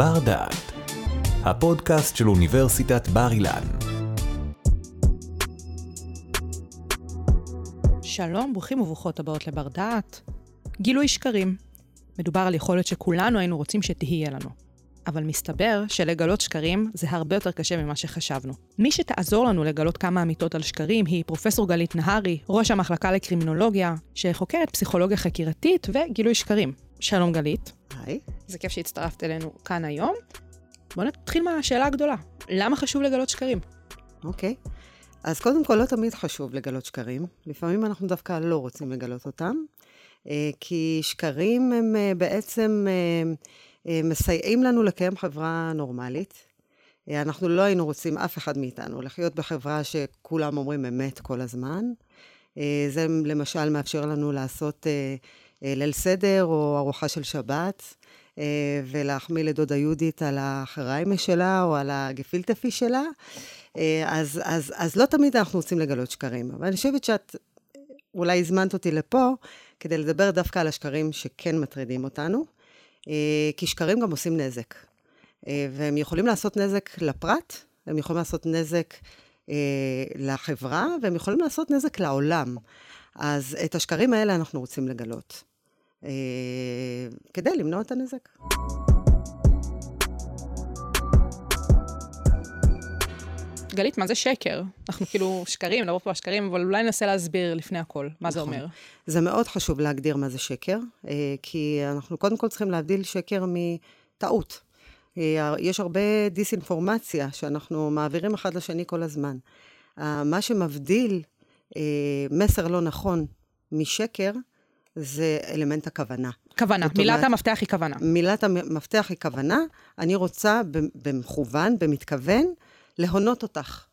בר דעת, הפודקאסט של אוניברסיטת בר אילן. שלום, ברוכים וברוכות הבאות לבר דעת. גילוי שקרים. מדובר על יכולת שכולנו היינו רוצים שתהיה לנו. אבל מסתבר שלגלות שקרים זה הרבה יותר קשה ממה שחשבנו. מי שתעזור לנו לגלות כמה אמיתות על שקרים היא פרופסור גלית נהרי, ראש המחלקה לקרימינולוגיה, שחוקרת פסיכולוגיה חקירתית וגילוי שקרים. שלום גלית. היי. זה כיף שהצטרפת אלינו כאן היום. בואו נתחיל מהשאלה הגדולה. למה חשוב לגלות שקרים? אוקיי. אז קודם כל, לא תמיד חשוב לגלות שקרים. לפעמים אנחנו דווקא לא רוצים לגלות אותם, אה, כי שקרים הם אה, בעצם אה, מסייעים לנו לקיים חברה נורמלית. אנחנו לא היינו רוצים, אף אחד מאיתנו, לחיות בחברה שכולם אומרים אמת כל הזמן. זה למשל מאפשר לנו לעשות ליל סדר או ארוחה של שבת, ולהחמיא לדודה יהודית על החריימה שלה או על הגפילטפי שלה. אז, אז, אז לא תמיד אנחנו רוצים לגלות שקרים, אבל אני חושבת שאת אולי הזמנת אותי לפה כדי לדבר דווקא על השקרים שכן מטרידים אותנו, כי שקרים גם עושים נזק. והם יכולים לעשות נזק לפרט, הם יכולים לעשות נזק לחברה, והם יכולים לעשות נזק לעולם. אז את השקרים האלה אנחנו רוצים לגלות, כדי למנוע את הנזק. גלית, מה זה שקר? אנחנו כאילו שקרים, לרוב פה השקרים, אבל אולי ננסה להסביר לפני הכל, מה נכון. זה אומר. זה מאוד חשוב להגדיר מה זה שקר, אה, כי אנחנו קודם כל צריכים להבדיל שקר מטעות. אה, יש הרבה דיסאינפורמציה שאנחנו מעבירים אחד לשני כל הזמן. מה שמבדיל אה, מסר לא נכון משקר, זה אלמנט הכוונה. כוונה, מילת אומרת, המפתח היא כוונה. מילת המפתח היא כוונה. אני רוצה במכוון, במתכוון, להונות אותך,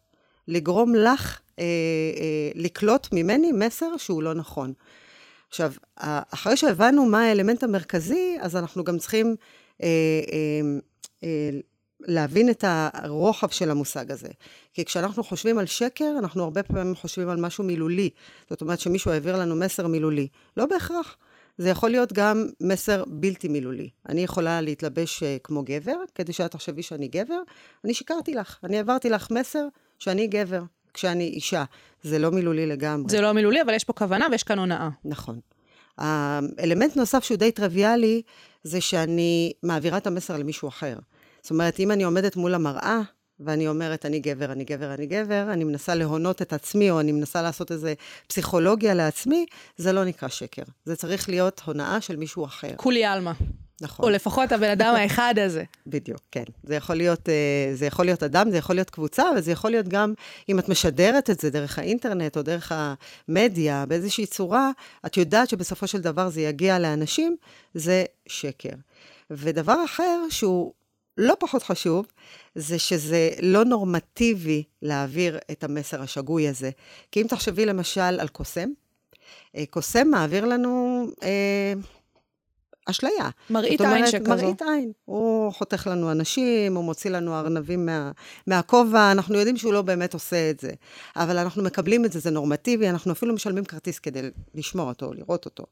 לגרום לך אה, אה, לקלוט ממני מסר שהוא לא נכון. עכשיו, אחרי שהבנו מה האלמנט המרכזי, אז אנחנו גם צריכים אה, אה, אה, להבין את הרוחב של המושג הזה. כי כשאנחנו חושבים על שקר, אנחנו הרבה פעמים חושבים על משהו מילולי. זאת אומרת שמישהו העביר לנו מסר מילולי. לא בהכרח. זה יכול להיות גם מסר בלתי מילולי. אני יכולה להתלבש uh, כמו גבר, כדי שאת תחשבי שאני גבר. אני שיקרתי לך, אני העברתי לך מסר שאני גבר, כשאני אישה. זה לא מילולי לגמרי. זה לא מילולי, אבל יש פה כוונה ויש כאן הונאה. נכון. האלמנט נוסף שהוא די טריוויאלי, זה שאני מעבירה את המסר למישהו אחר. זאת אומרת, אם אני עומדת מול המראה, ואני אומרת, אני גבר, אני גבר, אני גבר, אני מנסה להונות את עצמי, או אני מנסה לעשות איזה פסיכולוגיה לעצמי, זה לא נקרא שקר. זה צריך להיות הונאה של מישהו אחר. כולי עלמא. נכון. או לפחות הבן אדם האחד הזה. בדיוק, כן. זה יכול, להיות, אה, זה יכול להיות אדם, זה יכול להיות קבוצה, וזה יכול להיות גם, אם את משדרת את זה דרך האינטרנט או דרך המדיה, באיזושהי צורה, את יודעת שבסופו של דבר זה יגיע לאנשים, זה שקר. ודבר אחר שהוא לא פחות חשוב, זה שזה לא נורמטיבי להעביר את המסר השגוי הזה. כי אם תחשבי למשל על קוסם, אה, קוסם מעביר לנו אה, אשליה. מראית עין שכזו. מראית עין. הוא חותך לנו אנשים, הוא מוציא לנו ארנבים מה, מהכובע, אנחנו יודעים שהוא לא באמת עושה את זה. אבל אנחנו מקבלים את זה, זה נורמטיבי, אנחנו אפילו משלמים כרטיס כדי לשמוע אותו, לראות אותו.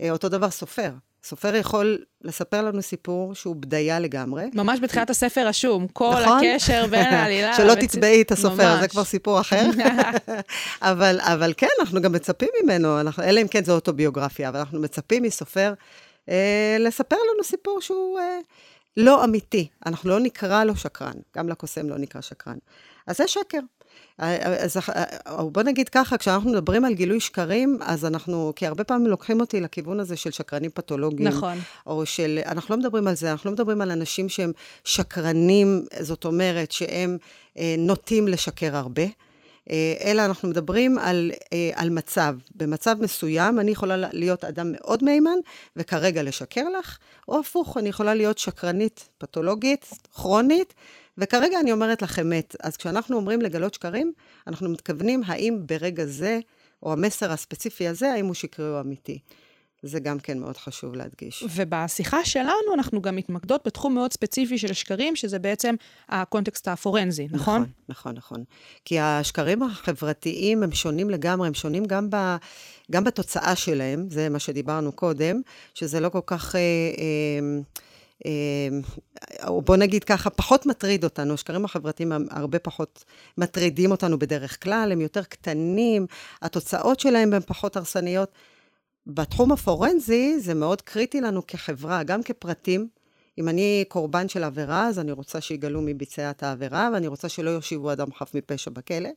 אה, אותו דבר סופר. סופר יכול לספר לנו סיפור שהוא בדיה לגמרי. ממש בתחילת הספר רשום, כל נכון? הקשר בין העלילה... שלא תצבעי את הסופר, ממש. זה כבר סיפור אחר. אבל, אבל כן, אנחנו גם מצפים ממנו, אנחנו, אלא אם כן זו אוטוביוגרפיה, אבל אנחנו מצפים מסופר אה, לספר לנו סיפור שהוא אה, לא אמיתי. אנחנו לא נקרא לו שקרן, גם לקוסם לא נקרא שקרן. אז זה שקר. אז בוא נגיד ככה, כשאנחנו מדברים על גילוי שקרים, אז אנחנו, כי הרבה פעמים לוקחים אותי לכיוון הזה של שקרנים פתולוגיים. נכון. או של, אנחנו לא מדברים על זה, אנחנו לא מדברים על אנשים שהם שקרנים, זאת אומרת שהם אה, נוטים לשקר הרבה. אה, אלא אנחנו מדברים על, אה, על מצב. במצב מסוים אני יכולה להיות אדם מאוד מהימן, וכרגע לשקר לך, או הפוך, אני יכולה להיות שקרנית פתולוגית, כרונית, וכרגע אני אומרת לך אמת. אז כשאנחנו אומרים לגלות שקרים, אנחנו מתכוונים האם ברגע זה, או המסר הספציפי הזה, האם הוא שקרי או אמיתי. זה גם כן מאוד חשוב להדגיש. ובשיחה שלנו אנחנו גם מתמקדות בתחום מאוד ספציפי של שקרים, שזה בעצם הקונטקסט הפורנזי, נכון? נכון, נכון, נכון. כי השקרים החברתיים הם שונים לגמרי, הם שונים גם, ב, גם בתוצאה שלהם, זה מה שדיברנו קודם, שזה לא כל כך... אה, אה, או בוא נגיד ככה, פחות מטריד אותנו. השקרים החברתיים הרבה פחות מטרידים אותנו בדרך כלל, הם יותר קטנים, התוצאות שלהם הן פחות הרסניות. בתחום הפורנזי זה מאוד קריטי לנו כחברה, גם כפרטים. אם אני קורבן של עבירה, אז אני רוצה שיגלו מי ביצע את העבירה, ואני רוצה שלא יושיבו אדם חף מפשע בכלא.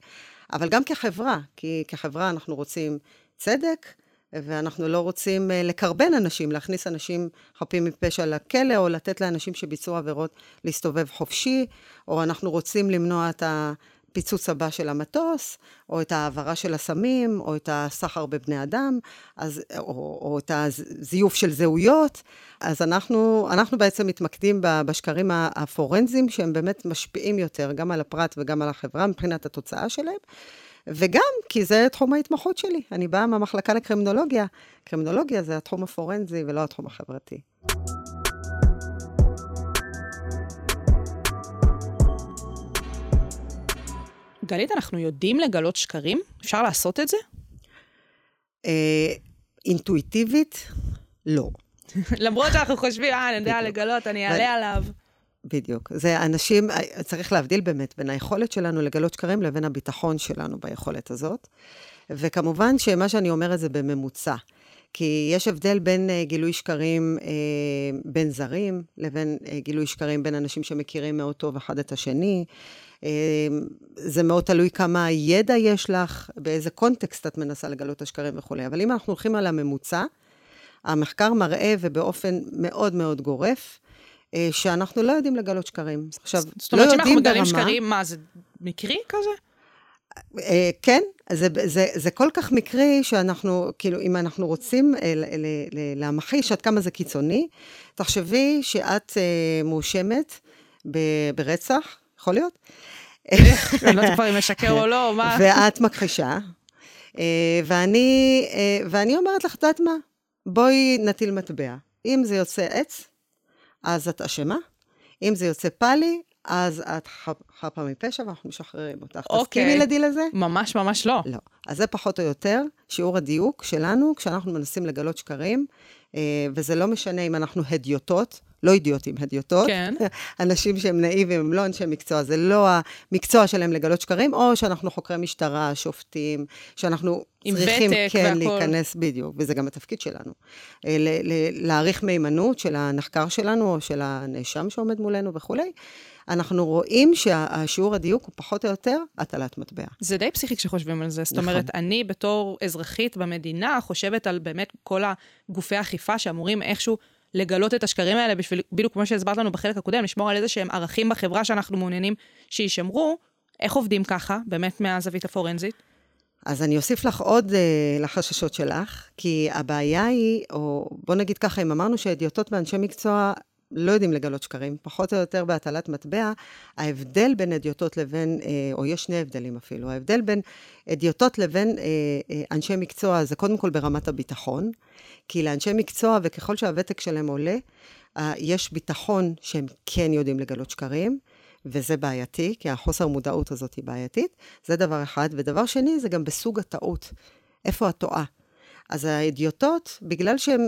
אבל גם כחברה, כי כחברה אנחנו רוצים צדק, ואנחנו לא רוצים אה, לקרבן אנשים, להכניס אנשים חפים מפשע לכלא, או לתת לאנשים שביצעו עבירות להסתובב חופשי, או אנחנו רוצים למנוע את הפיצוץ הבא של המטוס, או את ההעברה של הסמים, או את הסחר בבני אדם, אז, או, או את הזיוף של זהויות. אז אנחנו, אנחנו בעצם מתמקדים בשקרים הפורנזיים, שהם באמת משפיעים יותר, גם על הפרט וגם על החברה, מבחינת התוצאה שלהם. וגם כי זה תחום ההתמחות שלי. אני באה מהמחלקה לקרימינולוגיה. קרימינולוגיה זה התחום הפורנזי ולא התחום החברתי. גלית, אנחנו יודעים לגלות שקרים? אפשר לעשות את זה? אה, אינטואיטיבית, לא. למרות שאנחנו חושבים, אה, אני יודע לגלות, אני אעלה עליו. בדיוק. זה אנשים, צריך להבדיל באמת בין היכולת שלנו לגלות שקרים לבין הביטחון שלנו ביכולת הזאת. וכמובן שמה שאני אומרת זה בממוצע. כי יש הבדל בין uh, גילוי שקרים uh, בין זרים, לבין uh, גילוי שקרים בין אנשים שמכירים מאוד טוב אחד את השני. Uh, זה מאוד תלוי כמה ידע יש לך, באיזה קונטקסט את מנסה לגלות את השקרים וכולי. אבל אם אנחנו הולכים על הממוצע, המחקר מראה, ובאופן מאוד מאוד גורף, שאנחנו לא יודעים לגלות שקרים. עכשיו, לא יודעים ברמה... זאת אומרת, שאם אנחנו מגלים שקרים, מה, זה מקרי כזה? אה, כן, זה, זה, זה כל כך מקרי שאנחנו, כאילו, אם אנחנו רוצים אה, להמחיש עד כמה זה קיצוני, תחשבי שאת מואשמת ברצח, יכול להיות? אני לא יודעת כבר אם משקר או לא, מה? ואת מכחישה, ואני, ואני אומרת לך, את יודעת מה? בואי נטיל מטבע. אם זה יוצא עץ, אז את אשמה. אם זה יוצא פאלי, אז את חפה מפשע ואנחנו משחררים אותך. אוקיי. תסכימי לדיל הזה? ממש ממש לא. לא. אז זה פחות או יותר שיעור הדיוק שלנו כשאנחנו מנסים לגלות שקרים, אה, וזה לא משנה אם אנחנו הדיוטות, לא אידיוטים, הדיוטות. כן. אנשים שהם נאיבים, הם לא אנשי מקצוע, זה לא המקצוע שלהם לגלות שקרים, או שאנחנו חוקרי משטרה, שופטים, שאנחנו צריכים כן והכל. להיכנס, בדיוק, וזה גם התפקיד שלנו. אה, להעריך מהימנות של הנחקר שלנו, או של הנאשם שעומד מולנו וכולי. אנחנו רואים שהשיעור הדיוק הוא פחות או יותר הטלת מטבע. זה די פסיכי כשחושבים על זה. זאת נכון. אומרת, אני בתור אזרחית במדינה חושבת על באמת כל הגופי האכיפה שאמורים איכשהו לגלות את השקרים האלה בשביל, בדיוק כמו שהסברת לנו בחלק הקודם, לשמור על איזה שהם ערכים בחברה שאנחנו מעוניינים שיישמרו. איך עובדים ככה, באמת מהזווית הפורנזית? אז אני אוסיף לך עוד uh, לחששות שלך, כי הבעיה היא, או בוא נגיד ככה, אם אמרנו שהדיוטות ואנשי מקצוע לא יודעים לגלות שקרים, פחות או יותר בהטלת מטבע, ההבדל בין אדיוטות לבין, אה, או יש שני הבדלים אפילו, ההבדל בין אדיוטות לבין אה, אה, אנשי מקצוע זה קודם כל ברמת הביטחון, כי לאנשי מקצוע, וככל שהוותק שלהם עולה, יש ביטחון שהם כן יודעים לגלות שקרים, וזה בעייתי, כי החוסר מודעות הזאת היא בעייתית. זה דבר אחד. ודבר שני, זה גם בסוג הטעות. איפה הטועה? אז האדיוטות, בגלל שהם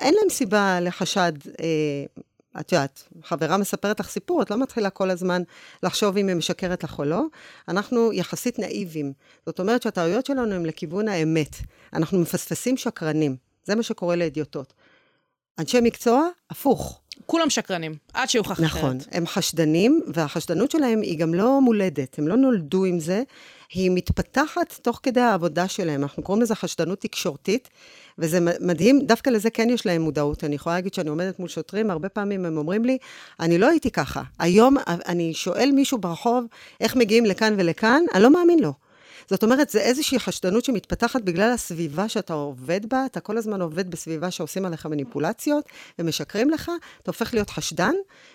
אין להם סיבה לחשד, אה, את יודעת, חברה מספרת לך סיפור, את לא מתחילה כל הזמן לחשוב אם היא משקרת לך או לא. אנחנו יחסית נאיבים. זאת אומרת שהטעויות שלנו הן לכיוון האמת. אנחנו מפספסים שקרנים. זה מה שקורה לאדיוטות. אנשי מקצוע, הפוך. כולם שקרנים, עד שיוכח אחרת. נכון, הם חשדנים, והחשדנות שלהם היא גם לא מולדת, הם לא נולדו עם זה, היא מתפתחת תוך כדי העבודה שלהם. אנחנו קוראים לזה חשדנות תקשורתית, וזה מדהים, דווקא לזה כן יש להם מודעות. אני יכולה להגיד שאני עומדת מול שוטרים, הרבה פעמים הם אומרים לי, אני לא הייתי ככה. היום אני שואל מישהו ברחוב, איך מגיעים לכאן ולכאן, אני לא מאמין לו. זאת אומרת, זה איזושהי חשדנות שמתפתחת בגלל הסביבה שאתה עובד בה, אתה כל הזמן עובד בסביבה שעושים עליך מניפולציות ומשקרים לך, אתה הופך להיות חשדן,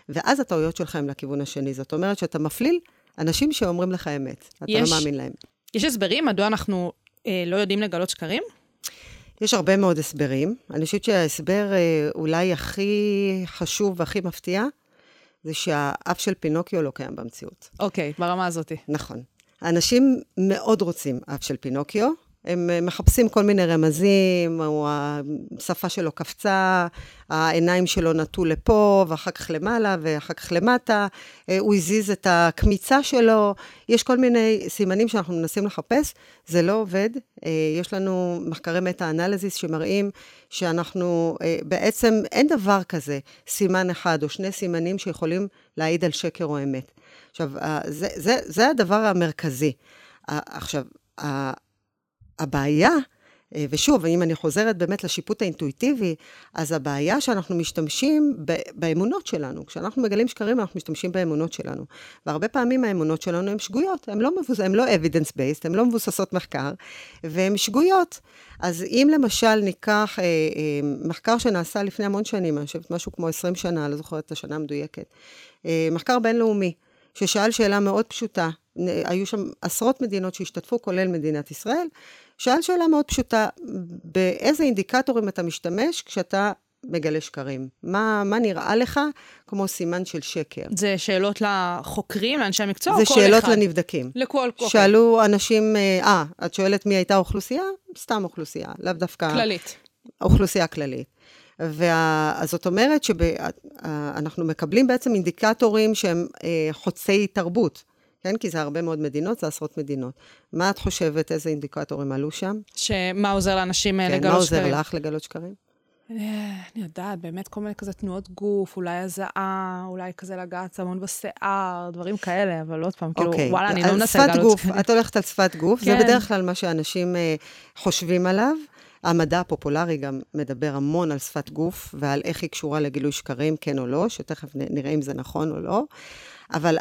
ואז הטעויות שלך הן לכיוון השני. זאת אומרת שאתה מפליל אנשים שאומרים לך אמת, אתה לא יש, לא מאמין להם. יש הסברים מדוע אנחנו אה, לא יודעים לגלות שקרים? יש הרבה מאוד הסברים. אני חושבת שההסבר אה, אולי הכי חשוב והכי מפתיע, זה שהאף של פינוקיו לא קיים במציאות. אוקיי, okay, ברמה הזאת. נכון. אנשים מאוד רוצים אף של פינוקיו, הם אה, מחפשים כל מיני רמזים, או השפה שלו קפצה, העיניים שלו נטו לפה, ואחר כך למעלה, ואחר כך למטה, אה, הוא הזיז את הקמיצה שלו, יש כל מיני סימנים שאנחנו מנסים לחפש, זה לא עובד. אה, יש לנו מחקרי מטה-אנליזיס שמראים שאנחנו, בעצם אין דבר כזה סימן אחד או שני סימנים שיכולים להעיד על שקר או אמת. עכשיו, זה, זה, זה הדבר המרכזי. עכשיו, הבעיה, אה, ושוב, אם אני חוזרת באמת לשיפוט האינטואיטיבי, אז הבעיה שאנחנו משתמשים באמונות שלנו. כשאנחנו מגלים שקרים, אנחנו משתמשים באמונות שלנו. והרבה פעמים האמונות שלנו הן שגויות, הן לא, מבוס... לא evidence-based, הן לא מבוססות מחקר, והן שגויות. אז אם למשל ניקח אה, אה, מחקר שנעשה לפני המון שנים, אני חושבת משהו כמו 20 שנה, לא זוכרת את השנה המדויקת, אה, מחקר בינלאומי, ששאל שאלה מאוד פשוטה, היו שם עשרות מדינות שהשתתפו, כולל מדינת ישראל, שאל שאלה מאוד פשוטה, באיזה אינדיקטורים אתה משתמש כשאתה מגלה שקרים? מה, מה נראה לך כמו סימן של שקר? זה שאלות לחוקרים, לאנשי המקצוע, או כל אחד? זה שאלות לנבדקים. לכל, אוקיי. שאלו אנשים, אה, אה, את שואלת מי הייתה האוכלוסייה? סתם אוכלוסייה, לאו דווקא... כללית. אוכלוסייה כללית. וזאת אומרת שאנחנו מקבלים בעצם אינדיקטורים שהם אה, חוצי תרבות. כן? כי זה הרבה מאוד מדינות, זה עשרות מדינות. מה את חושבת, איזה אינדיקטורים עלו שם? שמה עוזר לאנשים כן, לגלות שקרים? כן, מה עוזר לך לגלות שקרים? אני יודעת, באמת כל מיני כזה תנועות גוף, אולי הזעה, אולי כזה לגעת צמון בשיער, דברים כאלה, אבל עוד פעם, כאילו, אוקיי. וואלה, אני לא מנסה לגלות שקרים. את הולכת על שפת גוף, כן. זה בדרך כלל מה שאנשים אה, חושבים עליו. המדע הפופולרי גם מדבר המון על שפת גוף ועל איך היא קשורה לגילוי שקרים, כן או לא, שתכף נראה אם זה נכון או לא. אבל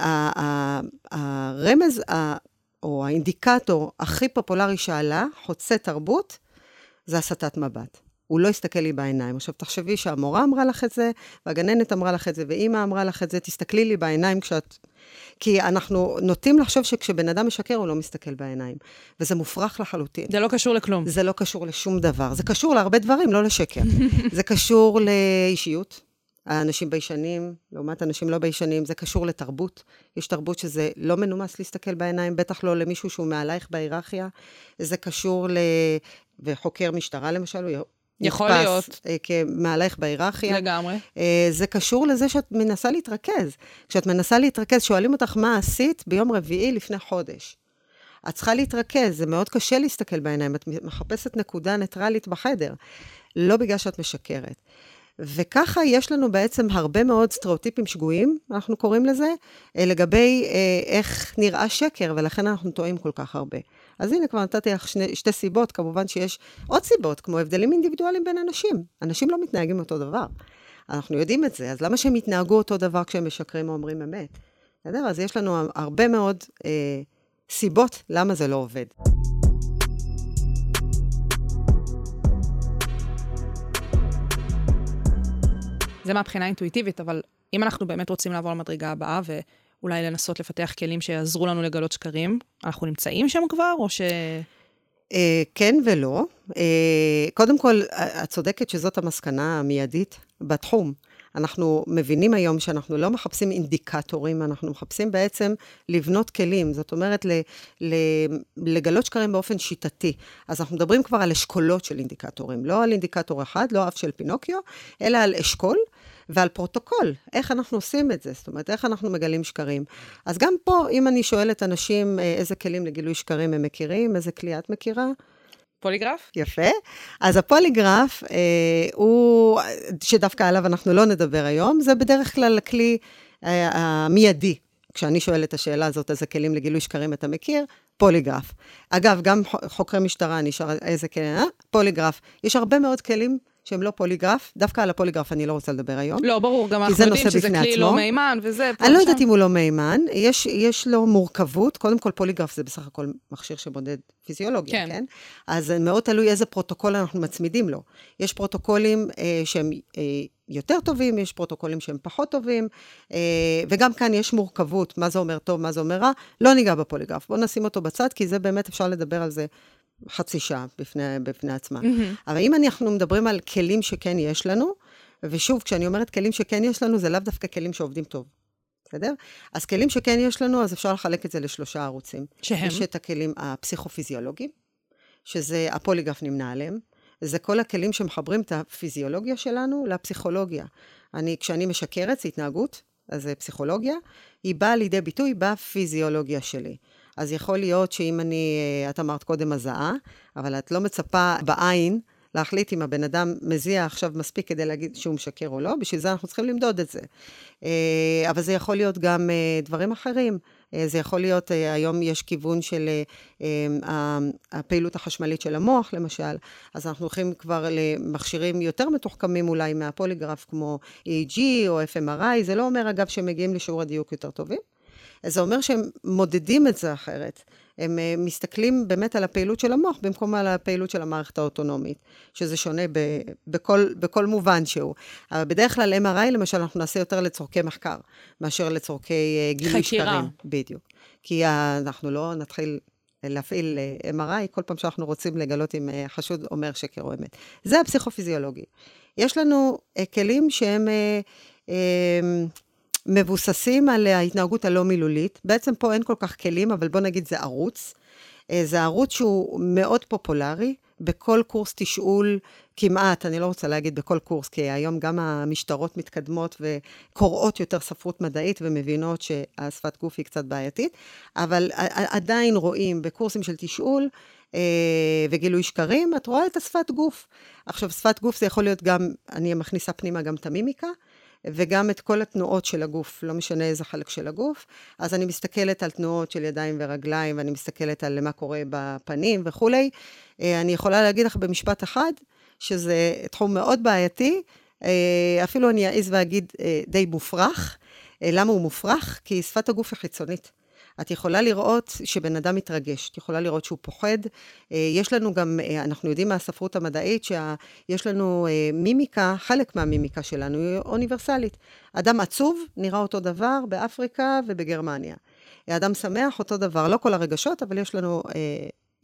הרמז, או האינדיקטור הכי פופולרי שעלה, חוצה תרבות, זה הסטת מבט. הוא לא הסתכל לי בעיניים. עכשיו, תחשבי שהמורה אמרה לך את זה, והגננת אמרה לך את זה, ואימא אמרה לך את זה, תסתכלי לי בעיניים כשאת... כי אנחנו נוטים לחשוב שכשבן אדם משקר, הוא לא מסתכל בעיניים. וזה מופרך לחלוטין. זה לא קשור לכלום. זה לא קשור לשום דבר. זה קשור להרבה דברים, לא לשקר. זה קשור לאישיות. האנשים ביישנים, לעומת אנשים לא ביישנים, זה קשור לתרבות. יש תרבות שזה לא מנומס להסתכל בעיניים, בטח לא למישהו שהוא מעלייך בהיררכיה. זה קשור ל... וחוקר משטרה למשל, הוא יכול נתפס, להיות. אה, כמעלייך בהיררכיה. לגמרי. אה, זה קשור לזה שאת מנסה להתרכז. כשאת מנסה להתרכז, שואלים אותך מה עשית ביום רביעי לפני חודש. את צריכה להתרכז, זה מאוד קשה להסתכל בעיניים, את מחפשת נקודה ניטרלית בחדר, לא בגלל שאת משקרת. וככה יש לנו בעצם הרבה מאוד סטריאוטיפים שגויים, אנחנו קוראים לזה, אה, לגבי איך נראה שקר, ולכן אנחנו טועים כל כך הרבה. אז הנה, כבר נתתי לך שני, שתי סיבות, כמובן שיש עוד סיבות, כמו הבדלים אינדיבידואליים בין אנשים. אנשים לא מתנהגים אותו דבר. אנחנו יודעים את זה, אז למה שהם יתנהגו אותו דבר כשהם משקרים או אומרים אמת? בסדר? אז יש לנו הרבה מאוד אה, סיבות למה זה לא עובד. זה מהבחינה האינטואיטיבית, אבל אם אנחנו באמת רוצים לעבור למדרגה הבאה ואולי לנסות לפתח כלים שיעזרו לנו לגלות שקרים, אנחנו נמצאים שם כבר, או ש... אה, כן ולא. אה, קודם כל, את צודקת שזאת המסקנה המיידית בתחום. אנחנו מבינים היום שאנחנו לא מחפשים אינדיקטורים, אנחנו מחפשים בעצם לבנות כלים. זאת אומרת, ל, ל, לגלות שקרים באופן שיטתי. אז אנחנו מדברים כבר על אשכולות של אינדיקטורים, לא על אינדיקטור אחד, לא אף של פינוקיו, אלא על אשכול. ועל פרוטוקול, איך אנחנו עושים את זה, זאת אומרת, איך אנחנו מגלים שקרים. אז גם פה, אם אני שואלת אנשים אה, איזה כלים לגילוי שקרים הם מכירים, איזה כלי את מכירה, פוליגרף? יפה. אז הפוליגרף אה, הוא, שדווקא עליו אנחנו לא נדבר היום, זה בדרך כלל הכלי אה, המיידי. כשאני שואלת את השאלה הזאת, איזה כלים לגילוי שקרים אתה מכיר? פוליגרף. אגב, גם חוקרי משטרה, נשאר איזה כלים, אה? פוליגרף. יש הרבה מאוד כלים שהם לא פוליגרף, דווקא על הפוליגרף אני לא רוצה לדבר היום. לא, ברור, גם אנחנו יודעים שזה כלי עצמו. לא מהימן וזה... אני לא יודעת אם הוא לא מהימן, יש, יש לו מורכבות, קודם כל פוליגרף זה בסך הכל מכשיר שמודד פיזיולוגיה, כן? כן? אז מאוד תלוי איזה פרוטוקול אנחנו מצמידים לו. יש פרוטוקולים אה, שהם אה, יותר טובים, יש פרוטוקולים שהם פחות טובים, אה, וגם כאן יש מורכבות, מה זה אומר טוב, מה זה אומר רע, לא ניגע בפוליגרף. בואו נשים אותו בצד, כי זה באמת אפשר לדבר על זה חצי שעה בפני, בפני עצמה. Mm-hmm. אבל אם אנחנו מדברים על כלים שכן יש לנו, ושוב, כשאני אומרת כלים שכן יש לנו, זה לאו דווקא כלים שעובדים טוב. בסדר? אז כלים שכן יש לנו, אז אפשר לחלק את זה לשלושה ערוצים. שהם? יש את הכלים הפסיכופיזיולוגיים, שזה הפוליגרף נמנה עליהם. זה כל הכלים שמחברים את הפיזיולוגיה שלנו לפסיכולוגיה. אני, כשאני משקרת, זה התנהגות, אז זה פסיכולוגיה, היא באה לידי ביטוי בפיזיולוגיה שלי. אז יכול להיות שאם אני, אה, את אמרת קודם הזעה, אבל את לא מצפה בעין להחליט אם הבן אדם מזיע עכשיו מספיק כדי להגיד שהוא משקר או לא, בשביל זה אנחנו צריכים למדוד את זה. אה, אבל זה יכול להיות גם אה, דברים אחרים. זה יכול להיות, היום יש כיוון של הפעילות החשמלית של המוח, למשל, אז אנחנו הולכים כבר למכשירים יותר מתוחכמים אולי מהפוליגרף, כמו EEG או FMRI, זה לא אומר, אגב, שהם מגיעים לשיעור הדיוק יותר טובים. זה אומר שהם מודדים את זה אחרת. הם uh, מסתכלים באמת על הפעילות של המוח במקום על הפעילות של המערכת האוטונומית, שזה שונה ב, בכל, בכל מובן שהוא. אבל בדרך כלל MRI, למשל, אנחנו נעשה יותר לצורכי מחקר, מאשר לצורכי uh, גילוי שקרים. חקירה. בדיוק. כי uh, אנחנו לא נתחיל להפעיל MRI כל פעם שאנחנו רוצים לגלות אם חשוד אומר שקר או אמת. זה הפסיכופיזיולוגי. יש לנו כלים שהם... מבוססים על ההתנהגות הלא מילולית. בעצם פה אין כל כך כלים, אבל בוא נגיד זה ערוץ. אה, זה ערוץ שהוא מאוד פופולרי. בכל קורס תשאול, כמעט, אני לא רוצה להגיד בכל קורס, כי היום גם המשטרות מתקדמות וקוראות יותר ספרות מדעית ומבינות שהשפת גוף היא קצת בעייתית, אבל עדיין רואים בקורסים של תשאול אה, וגילוי שקרים, את רואה את השפת גוף. עכשיו, שפת גוף זה יכול להיות גם, אני מכניסה פנימה גם את המימיקה, וגם את כל התנועות של הגוף, לא משנה איזה חלק של הגוף. אז אני מסתכלת על תנועות של ידיים ורגליים, ואני מסתכלת על מה קורה בפנים וכולי. אה, אני יכולה להגיד לך במשפט אחד, שזה תחום מאוד בעייתי, אה, אפילו אני אעז ואגיד אה, די מופרך. למה הוא מופרך? כי שפת הגוף היא חיצונית. את יכולה לראות שבן אדם מתרגש, את יכולה לראות שהוא פוחד. אה, יש לנו גם, אה, אנחנו יודעים מהספרות המדעית שיש לנו אה, מימיקה, חלק מהמימיקה שלנו היא אוניברסלית. אדם עצוב נראה אותו דבר באפריקה ובגרמניה. אדם שמח אותו דבר, לא כל הרגשות, אבל יש לנו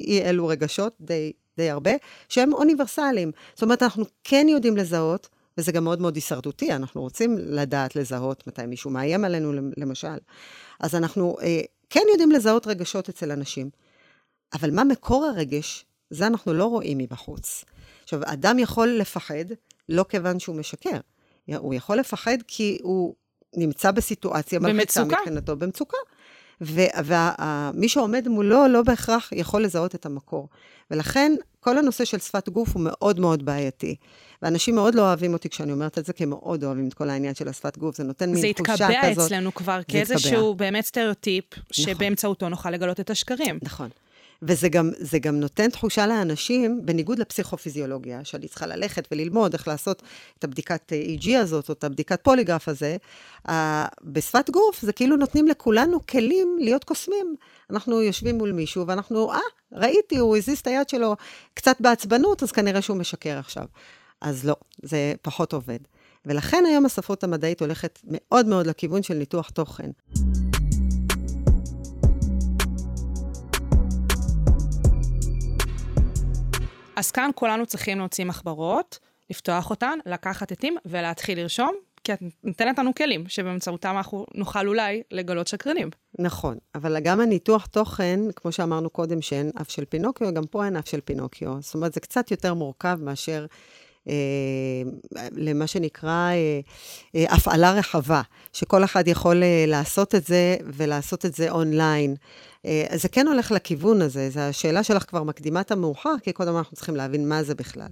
אי אלו רגשות, די, די הרבה, שהם אוניברסליים. זאת אומרת, אנחנו כן יודעים לזהות, וזה גם מאוד מאוד הישרדותי, אנחנו רוצים לדעת לזהות מתי מישהו מאיים עלינו, למשל. אז אנחנו כן יודעים לזהות רגשות אצל אנשים, אבל מה מקור הרגש, זה אנחנו לא רואים מבחוץ. עכשיו, אדם יכול לפחד לא כיוון שהוא משקר, הוא יכול לפחד כי הוא נמצא בסיטואציה מלחיצה מבחינתו, במצוקה. ומי שעומד מולו לא בהכרח יכול לזהות את המקור. ולכן, כל הנושא של שפת גוף הוא מאוד מאוד בעייתי. ואנשים מאוד לא אוהבים אותי כשאני אומרת את זה, כי הם מאוד אוהבים את כל העניין של השפת גוף, זה נותן מין תחושה כזאת. זה התקבע אצלנו כבר כאיזשהו באמת סטריאוטיפ, נכון. שבאמצעותו נוכל לגלות את השקרים. נכון. וזה גם, גם נותן תחושה לאנשים, בניגוד לפסיכופיזיולוגיה, שאני צריכה ללכת וללמוד איך לעשות את הבדיקת EG הזאת, או את הבדיקת פוליגרף הזה, בשפת גוף זה כאילו נותנים לכולנו כלים להיות קוסמים. אנחנו יושבים מול מישהו ואנחנו, אה, ראיתי, הוא הזיז את היד שלו קצת בעצבנות, אז כנראה שהוא משקר עכשיו. אז לא, זה פחות עובד. ולכן היום הספרות המדעית הולכת מאוד מאוד לכיוון של ניתוח תוכן. אז כאן כולנו צריכים להוציא מחברות, לפתוח אותן, לקחת עטים ולהתחיל לרשום, כי את נותנת לנו כלים שבאמצעותם אנחנו נוכל אולי לגלות שקרנים. נכון, אבל גם הניתוח תוכן, כמו שאמרנו קודם, שאין אף של פינוקיו, גם פה אין אף של פינוקיו. זאת אומרת, זה קצת יותר מורכב מאשר למה שנקרא אה, אה, הפעלה רחבה, שכל אחד יכול אה, לעשות את זה ולעשות את זה אונליין. אה, זה כן הולך לכיוון הזה, זו השאלה שלך כבר מקדימה את המאוחר, כי קודם אנחנו צריכים להבין מה זה בכלל.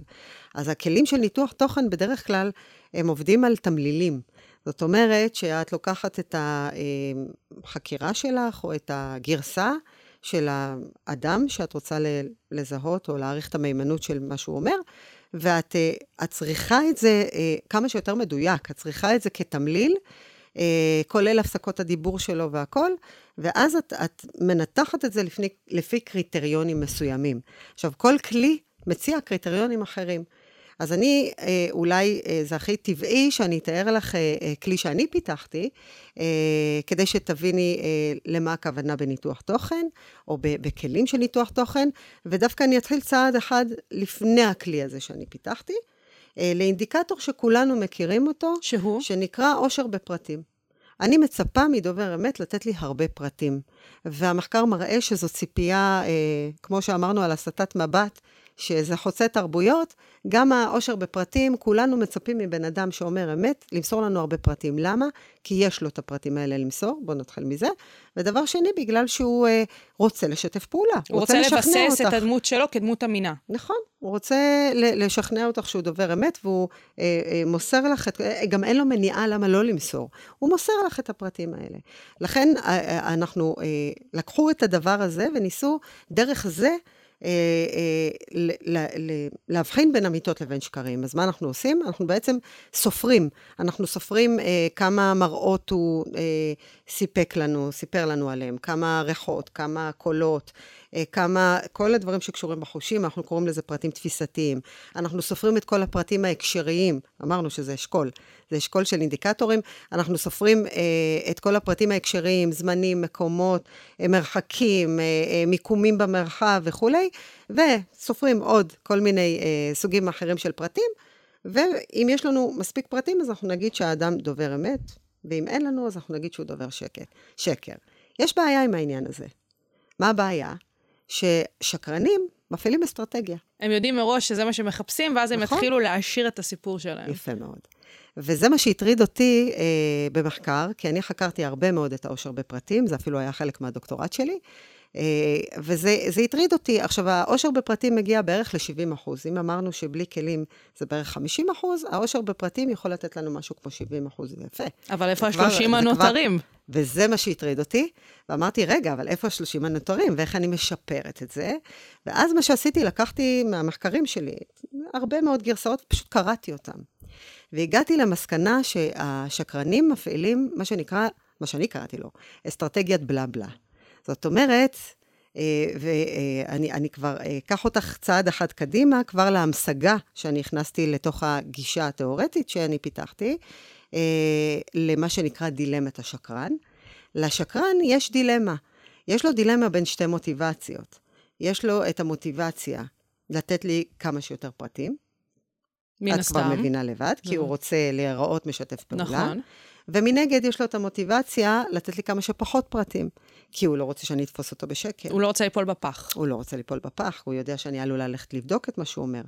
אז הכלים של ניתוח תוכן בדרך כלל, הם עובדים על תמלילים. זאת אומרת שאת לוקחת את החקירה שלך או את הגרסה של האדם שאת רוצה לזהות או להעריך את המהימנות של מה שהוא אומר, ואת אה, צריכה את זה אה, כמה שיותר מדויק, את צריכה את זה כתמליל, אה, כולל הפסקות הדיבור שלו והכול, ואז את, את מנתחת את זה לפני, לפי קריטריונים מסוימים. עכשיו, כל כלי מציע קריטריונים אחרים. אז אני, אה, אולי אה, זה הכי טבעי שאני אתאר לך אה, כלי שאני פיתחתי, כדי שתביני למה הכוונה בניתוח תוכן, או בכלים של ניתוח תוכן, ודווקא אני אתחיל צעד אחד לפני הכלי הזה שאני פיתחתי, לאינדיקטור שכולנו מכירים אותו, שהוא? שנקרא עושר בפרטים. אני מצפה מדובר אמת לתת לי הרבה פרטים. והמחקר מראה שזו ציפייה, אה, כמו שאמרנו על הסטת מבט, שזה חוצה תרבויות, גם העושר בפרטים, כולנו מצפים מבן אדם שאומר אמת, למסור לנו הרבה פרטים. למה? כי יש לו את הפרטים האלה למסור, בואו נתחיל מזה. ודבר שני, בגלל שהוא אה, רוצה לשתף פעולה. הוא רוצה, רוצה לבסס אותך. את הדמות שלו כדמות אמינה. נכון, הוא רוצה לשכנע אותך שהוא דובר אמת, והוא אה, אה, מוסר לך את, אה, גם אין לו מניעה למה לא למסור. הוא מוסר לך את הפרטים האלה. לכן, אה, אה, אנחנו, אה, לקחו את הדבר הזה וניסו דרך זה, להבחין בין אמיתות לבין שקרים. אז מה אנחנו עושים? אנחנו בעצם סופרים. אנחנו סופרים אה, כמה מראות הוא סיפק לנו, סיפר לנו עליהם, כמה ריחות, כמה קולות, כמה, כל הדברים שקשורים בחושים, אנחנו קוראים לזה פרטים תפיסתיים. אנחנו סופרים את כל הפרטים ההקשריים, אמרנו שזה אשכול. זה אשכול של אינדיקטורים. אנחנו סופרים אה, את כל הפרטים ההקשריים, זמנים, מקומות, אה, מרחקים, אה, אה, מיקומים במרחב וכולי, וסופרים עוד כל מיני אה, סוגים אחרים של פרטים, ואם יש לנו מספיק פרטים, אז אנחנו נגיד שהאדם דובר אמת, ואם אין לנו, אז אנחנו נגיד שהוא דובר שקט, שקר. יש בעיה עם העניין הזה. מה הבעיה? ששקרנים מפעילים אסטרטגיה. הם יודעים מראש שזה מה שמחפשים, ואז הם נכון? יתחילו להעשיר את הסיפור שלהם. יפה מאוד. וזה מה שהטריד אותי אה, במחקר, כי אני חקרתי הרבה מאוד את העושר בפרטים, זה אפילו היה חלק מהדוקטורט שלי, אה, וזה הטריד אותי. עכשיו, העושר בפרטים מגיע בערך ל-70 אחוז. אם אמרנו שבלי כלים זה בערך 50 אחוז, העושר בפרטים יכול לתת לנו משהו כמו 70 אחוז, זה יפה. אבל איפה ה-30 הנותרים? וזה מה שהטריד אותי. ואמרתי, רגע, אבל איפה ה-30 הנותרים, ואיך אני משפרת את זה? ואז מה שעשיתי, לקחתי מהמחקרים שלי הרבה מאוד גרסאות, פשוט קראתי אותם. והגעתי למסקנה שהשקרנים מפעילים מה שנקרא, מה שאני קראתי לו, אסטרטגיית בלה בלה. זאת אומרת, אה, ואני אני כבר אקח אותך צעד אחד קדימה, כבר להמשגה שאני הכנסתי לתוך הגישה התיאורטית שאני פיתחתי, אה, למה שנקרא דילמת השקרן. לשקרן יש דילמה. יש לו דילמה בין שתי מוטיבציות. יש לו את המוטיבציה לתת לי כמה שיותר פרטים, מן הסתם. את כבר מבינה לבד, כי הוא רוצה להיראות משתף פעולה. נכון. ומנגד יש לו את המוטיבציה לתת לי כמה שפחות פרטים, כי הוא לא רוצה שאני אתפוס אותו בשקל. הוא לא רוצה ליפול בפח. הוא לא רוצה ליפול בפח, הוא יודע שאני עלולה ללכת לבדוק את מה שהוא אומר.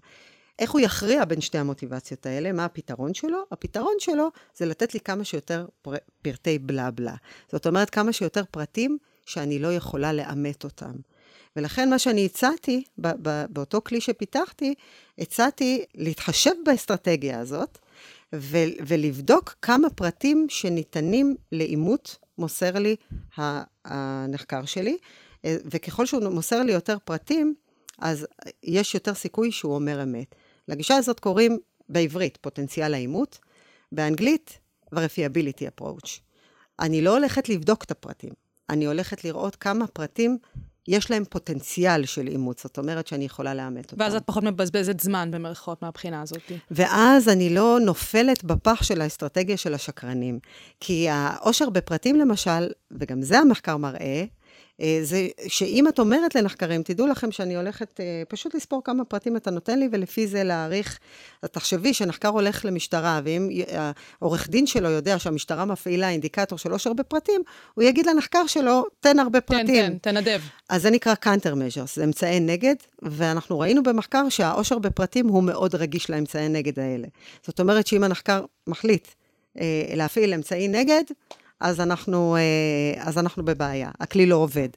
איך הוא יכריע בין שתי המוטיבציות האלה? מה הפתרון שלו? הפתרון שלו זה לתת לי כמה שיותר פר... פרטי בלה בלה. זאת אומרת, כמה שיותר פרטים שאני לא יכולה לאמת אותם. ולכן מה שאני הצעתי, באותו כלי שפיתחתי, הצעתי להתחשב באסטרטגיה הזאת, ו- ולבדוק כמה פרטים שניתנים לאימות מוסר לי הנחקר שלי, וככל שהוא מוסר לי יותר פרטים, אז יש יותר סיכוי שהוא אומר אמת. לגישה הזאת קוראים בעברית פוטנציאל האימות, באנגלית verifiability approach. אני לא הולכת לבדוק את הפרטים, אני הולכת לראות כמה פרטים יש להם פוטנציאל של אימוץ, זאת אומרת שאני יכולה לאמת אותם. ואז את פחות מבזבזת זמן במרכאות מהבחינה הזאת. ואז אני לא נופלת בפח של האסטרטגיה של השקרנים. כי העושר בפרטים למשל, וגם זה המחקר מראה, אה, זה שאם את אומרת לנחקרים, תדעו לכם שאני הולכת אה, פשוט לספור כמה פרטים אתה נותן לי, ולפי זה להעריך, תחשבי שנחקר הולך למשטרה, ואם העורך דין שלו יודע שהמשטרה מפעילה אינדיקטור של עושר בפרטים, הוא יגיד לנחקר שלו, תן הרבה פרטים. תן, תן, תנדב. אז זה נקרא counter measures, זה אמצעי נגד, ואנחנו ראינו במחקר שהעושר בפרטים הוא מאוד רגיש לאמצעי נגד האלה. זאת אומרת שאם הנחקר מחליט אה, להפעיל אמצעי נגד, אז אנחנו, אה, אז אנחנו בבעיה, הכלי לא עובד.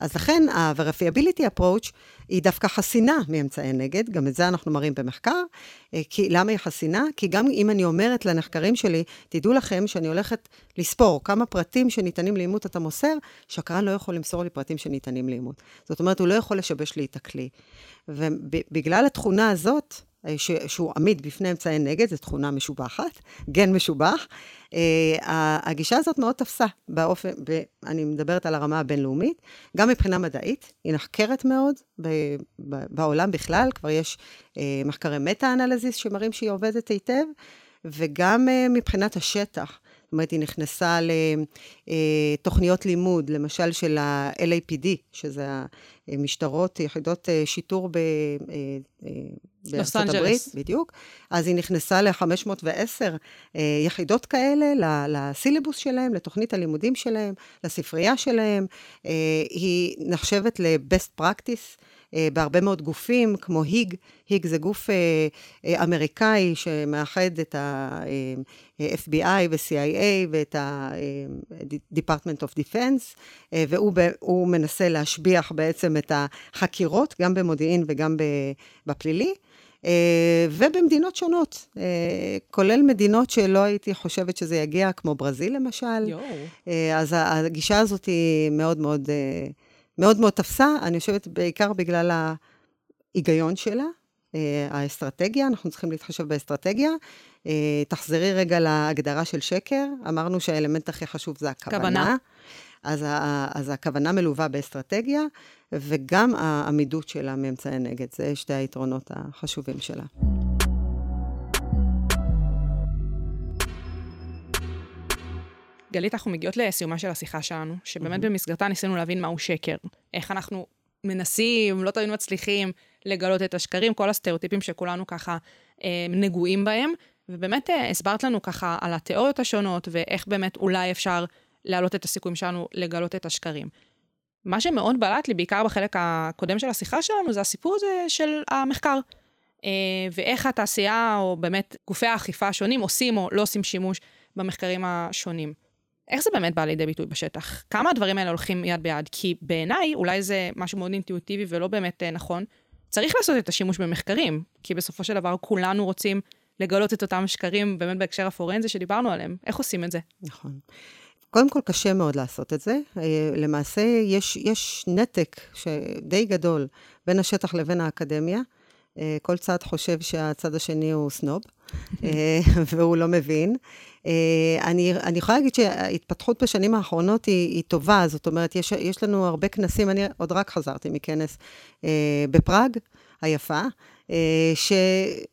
אז לכן ה-verifiability approach היא דווקא חסינה מאמצעי נגד, גם את זה אנחנו מראים במחקר. אה, כי, למה היא חסינה? כי גם אם אני אומרת לנחקרים שלי, תדעו לכם שאני הולכת לספור כמה פרטים שניתנים לאימות אתה מוסר, שקרן לא יכול למסור לי פרטים שניתנים לאימות. זאת אומרת, הוא לא יכול לשבש לי את הכלי. ובגלל התכונה הזאת, ש, שהוא עמיד בפני אמצעי נגד, זו תכונה משובחת, גן משובח. Uh, הגישה הזאת מאוד תפסה באופן, ב, אני מדברת על הרמה הבינלאומית, גם מבחינה מדעית, היא נחקרת מאוד בעולם בכלל, כבר יש uh, מחקרי מטה-אנליזיס שמראים שהיא עובדת היטב, וגם מבחינת השטח. זאת אומרת, היא נכנסה לתוכניות לימוד, למשל של ה-LAPD, שזה המשטרות, יחידות שיטור ב... לוס אנג'לס. בדיוק. אז היא נכנסה ל-510 יחידות כאלה, לסילבוס שלהם, לתוכנית הלימודים שלהם, לספרייה שלהם. היא נחשבת ל-best practice. אה, בהרבה מאוד גופים, כמו היג, היג זה גוף אה, אה, אמריקאי שמאחד את ה-FBI ו-CIA ואת ה-Department of Defense, והוא מנסה להשביח בעצם את החקירות, גם במודיעין וגם בפלילי. Uh, ובמדינות שונות, uh, כולל מדינות שלא הייתי חושבת שזה יגיע, כמו ברזיל למשל. Uh, אז הגישה הזאת היא מאוד מאוד uh, מאוד מאוד תפסה, אני חושבת בעיקר בגלל ההיגיון שלה, אה, האסטרטגיה, אנחנו צריכים להתחשב באסטרטגיה. אה, תחזרי רגע להגדרה של שקר, אמרנו שהאלמנט הכי חשוב זה הכוונה. כוונה. אז, אז הכוונה מלווה באסטרטגיה, וגם העמידות שלה מאמצעי נגד, זה שתי היתרונות החשובים שלה. גלית, אנחנו מגיעות לסיומה של השיחה שלנו, שבאמת mm-hmm. במסגרתה ניסינו להבין מהו שקר, איך אנחנו מנסים, לא תמיד מצליחים לגלות את השקרים, כל הסטריאוטיפים שכולנו ככה אה, נגועים בהם, ובאמת אה, הסברת לנו ככה על התיאוריות השונות, ואיך באמת אולי אפשר להעלות את הסיכויים שלנו לגלות את השקרים. מה שמאוד בלט לי, בעיקר בחלק הקודם של השיחה שלנו, זה הסיפור הזה של המחקר. אה, ואיך התעשייה, או באמת גופי האכיפה השונים, עושים או לא עושים שימוש במחקרים השונים. איך זה באמת בא לידי ביטוי בשטח? כמה הדברים האלה הולכים יד ביד? כי בעיניי, אולי זה משהו מאוד אינטואיטיבי ולא באמת uh, נכון, צריך לעשות את השימוש במחקרים, כי בסופו של דבר כולנו רוצים לגלות את אותם שקרים באמת בהקשר הפורנזי שדיברנו עליהם. איך עושים את זה? נכון. קודם כל, קשה מאוד לעשות את זה. אה, למעשה, יש, יש נתק די גדול בין השטח לבין האקדמיה. אה, כל צד חושב שהצד השני הוא סנוב, והוא לא מבין. אה, אני, אני יכולה להגיד שההתפתחות בשנים האחרונות היא, היא טובה, זאת אומרת, יש, יש לנו הרבה כנסים, אני עוד רק חזרתי מכנס אה, בפראג היפה, אה, ש,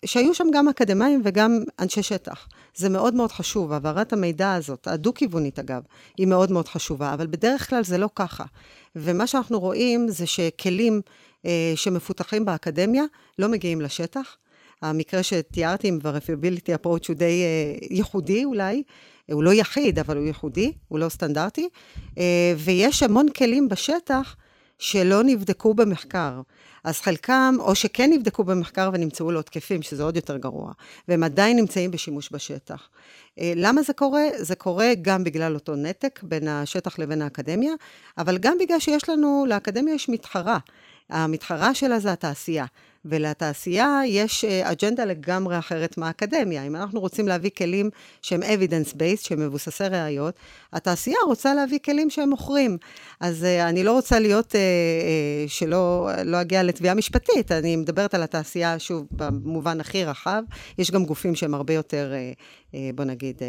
שהיו שם גם אקדמאים וגם אנשי שטח. זה מאוד מאוד חשוב, העברת המידע הזאת, הדו-כיוונית אגב, היא מאוד מאוד חשובה, אבל בדרך כלל זה לא ככה. ומה שאנחנו רואים זה שכלים אה, שמפותחים באקדמיה לא מגיעים לשטח. המקרה שתיארתי עם ה-Refability Approach הוא די uh, ייחודי אולי, הוא לא יחיד, אבל הוא ייחודי, הוא לא סטנדרטי, uh, ויש המון כלים בשטח שלא נבדקו במחקר. אז חלקם, או שכן נבדקו במחקר ונמצאו לא תקפים, שזה עוד יותר גרוע, והם עדיין נמצאים בשימוש בשטח. למה זה קורה? זה קורה גם בגלל אותו נתק בין השטח לבין האקדמיה, אבל גם בגלל שיש לנו, לאקדמיה יש מתחרה. המתחרה שלה זה התעשייה. ולתעשייה יש אה, אג'נדה לגמרי אחרת מהאקדמיה. אם אנחנו רוצים להביא כלים שהם evidence-based, שהם מבוססי ראיות, התעשייה רוצה להביא כלים שהם מוכרים. אז uh, אני לא רוצה להיות, uh, שלא לא אגיע לתביעה משפטית, אני מדברת על התעשייה, שוב, במובן הכי רחב. יש גם גופים שהם הרבה יותר, בוא נגיד,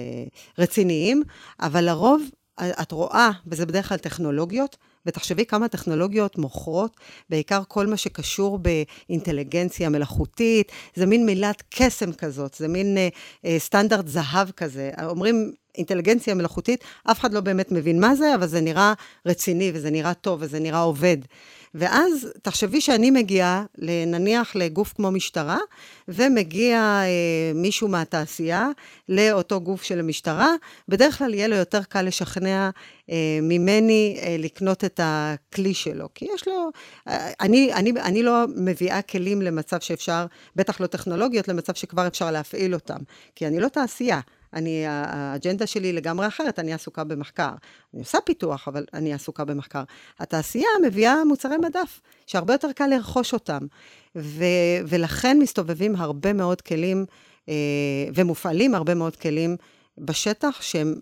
רציניים, אבל לרוב את רואה, וזה בדרך כלל טכנולוגיות, ותחשבי כמה טכנולוגיות מוכרות, בעיקר כל מה שקשור באינטליגנציה מלאכותית, זה מין מילת קסם כזאת, זה מין אה, אה, סטנדרט זהב כזה. אומרים אינטליגנציה מלאכותית, אף אחד לא באמת מבין מה זה, אבל זה נראה רציני, וזה נראה טוב, וזה נראה עובד. ואז תחשבי שאני מגיעה, נניח לגוף כמו משטרה, ומגיע אה, מישהו מהתעשייה לאותו גוף של המשטרה, בדרך כלל יהיה לו יותר קל לשכנע אה, ממני אה, לקנות את הכלי שלו. כי יש לו... אה, אני, אני, אני לא מביאה כלים למצב שאפשר, בטח לא טכנולוגיות, למצב שכבר אפשר להפעיל אותם. כי אני לא תעשייה. אני, האג'נדה שלי לגמרי אחרת, אני עסוקה במחקר. אני עושה פיתוח, אבל אני עסוקה במחקר. התעשייה מביאה מוצרי מדף, שהרבה יותר קל לרכוש אותם. ו, ולכן מסתובבים הרבה מאוד כלים, אה, ומופעלים הרבה מאוד כלים בשטח שהם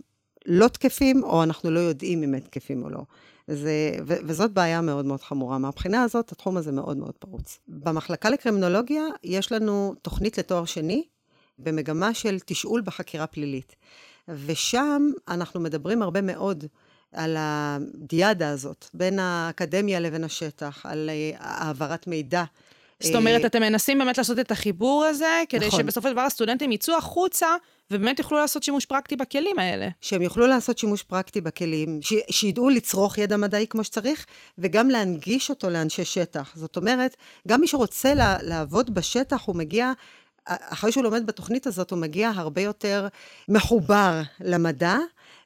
לא תקפים, או אנחנו לא יודעים אם הם תקפים או לא. זה, ו, וזאת בעיה מאוד מאוד חמורה. מהבחינה הזאת, התחום הזה מאוד מאוד פרוץ. במחלקה לקרימינולוגיה יש לנו תוכנית לתואר שני, במגמה של תשאול בחקירה פלילית. ושם אנחנו מדברים הרבה מאוד על הדיאדה הזאת, בין האקדמיה לבין השטח, על אה, העברת מידע. זאת אומרת, אתם מנסים באמת לעשות את החיבור הזה, כדי נכון. שבסופו של דבר הסטודנטים יצאו החוצה ובאמת יוכלו לעשות שימוש פרקטי בכלים האלה. שהם יוכלו לעשות שימוש פרקטי בכלים, ש... שידעו לצרוך ידע מדעי כמו שצריך, וגם להנגיש אותו לאנשי שטח. זאת אומרת, גם מי שרוצה לה... לעבוד בשטח, הוא מגיע אחרי שהוא לומד בתוכנית הזאת, הוא מגיע הרבה יותר מחובר למדע,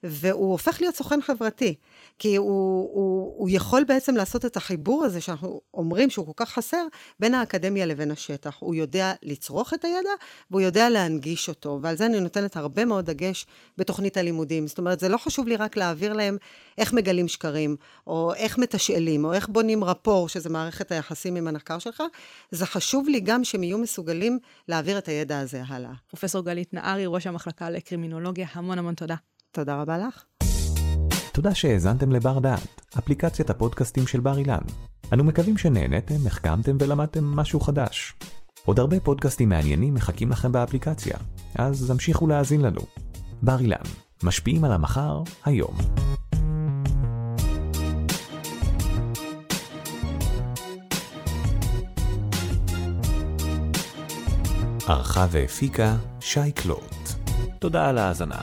והוא הופך להיות סוכן חברתי. כי הוא, הוא, הוא יכול בעצם לעשות את החיבור הזה שאנחנו אומרים שהוא כל כך חסר, בין האקדמיה לבין השטח. הוא יודע לצרוך את הידע, והוא יודע להנגיש אותו, ועל זה אני נותנת הרבה מאוד דגש בתוכנית הלימודים. זאת אומרת, זה לא חשוב לי רק להעביר להם איך מגלים שקרים, או איך מתשאלים, או איך בונים רפור, שזה מערכת היחסים עם הנחקר שלך, זה חשוב לי גם שהם יהיו מסוגלים להעביר את הידע הזה הלאה. פרופסור גלית נהרי, ראש המחלקה לקרימינולוגיה, המון המון תודה. תודה רבה לך. תודה שהאזנתם לבר דעת, אפליקציית הפודקאסטים של בר אילן. אנו מקווים שנהנתם, החכמתם ולמדתם משהו חדש. עוד הרבה פודקאסטים מעניינים מחכים לכם באפליקציה, אז המשיכו להאזין לנו. בר אילן, משפיעים על המחר, היום. ערכה והפיקה שי קלוט. תודה על ההאזנה.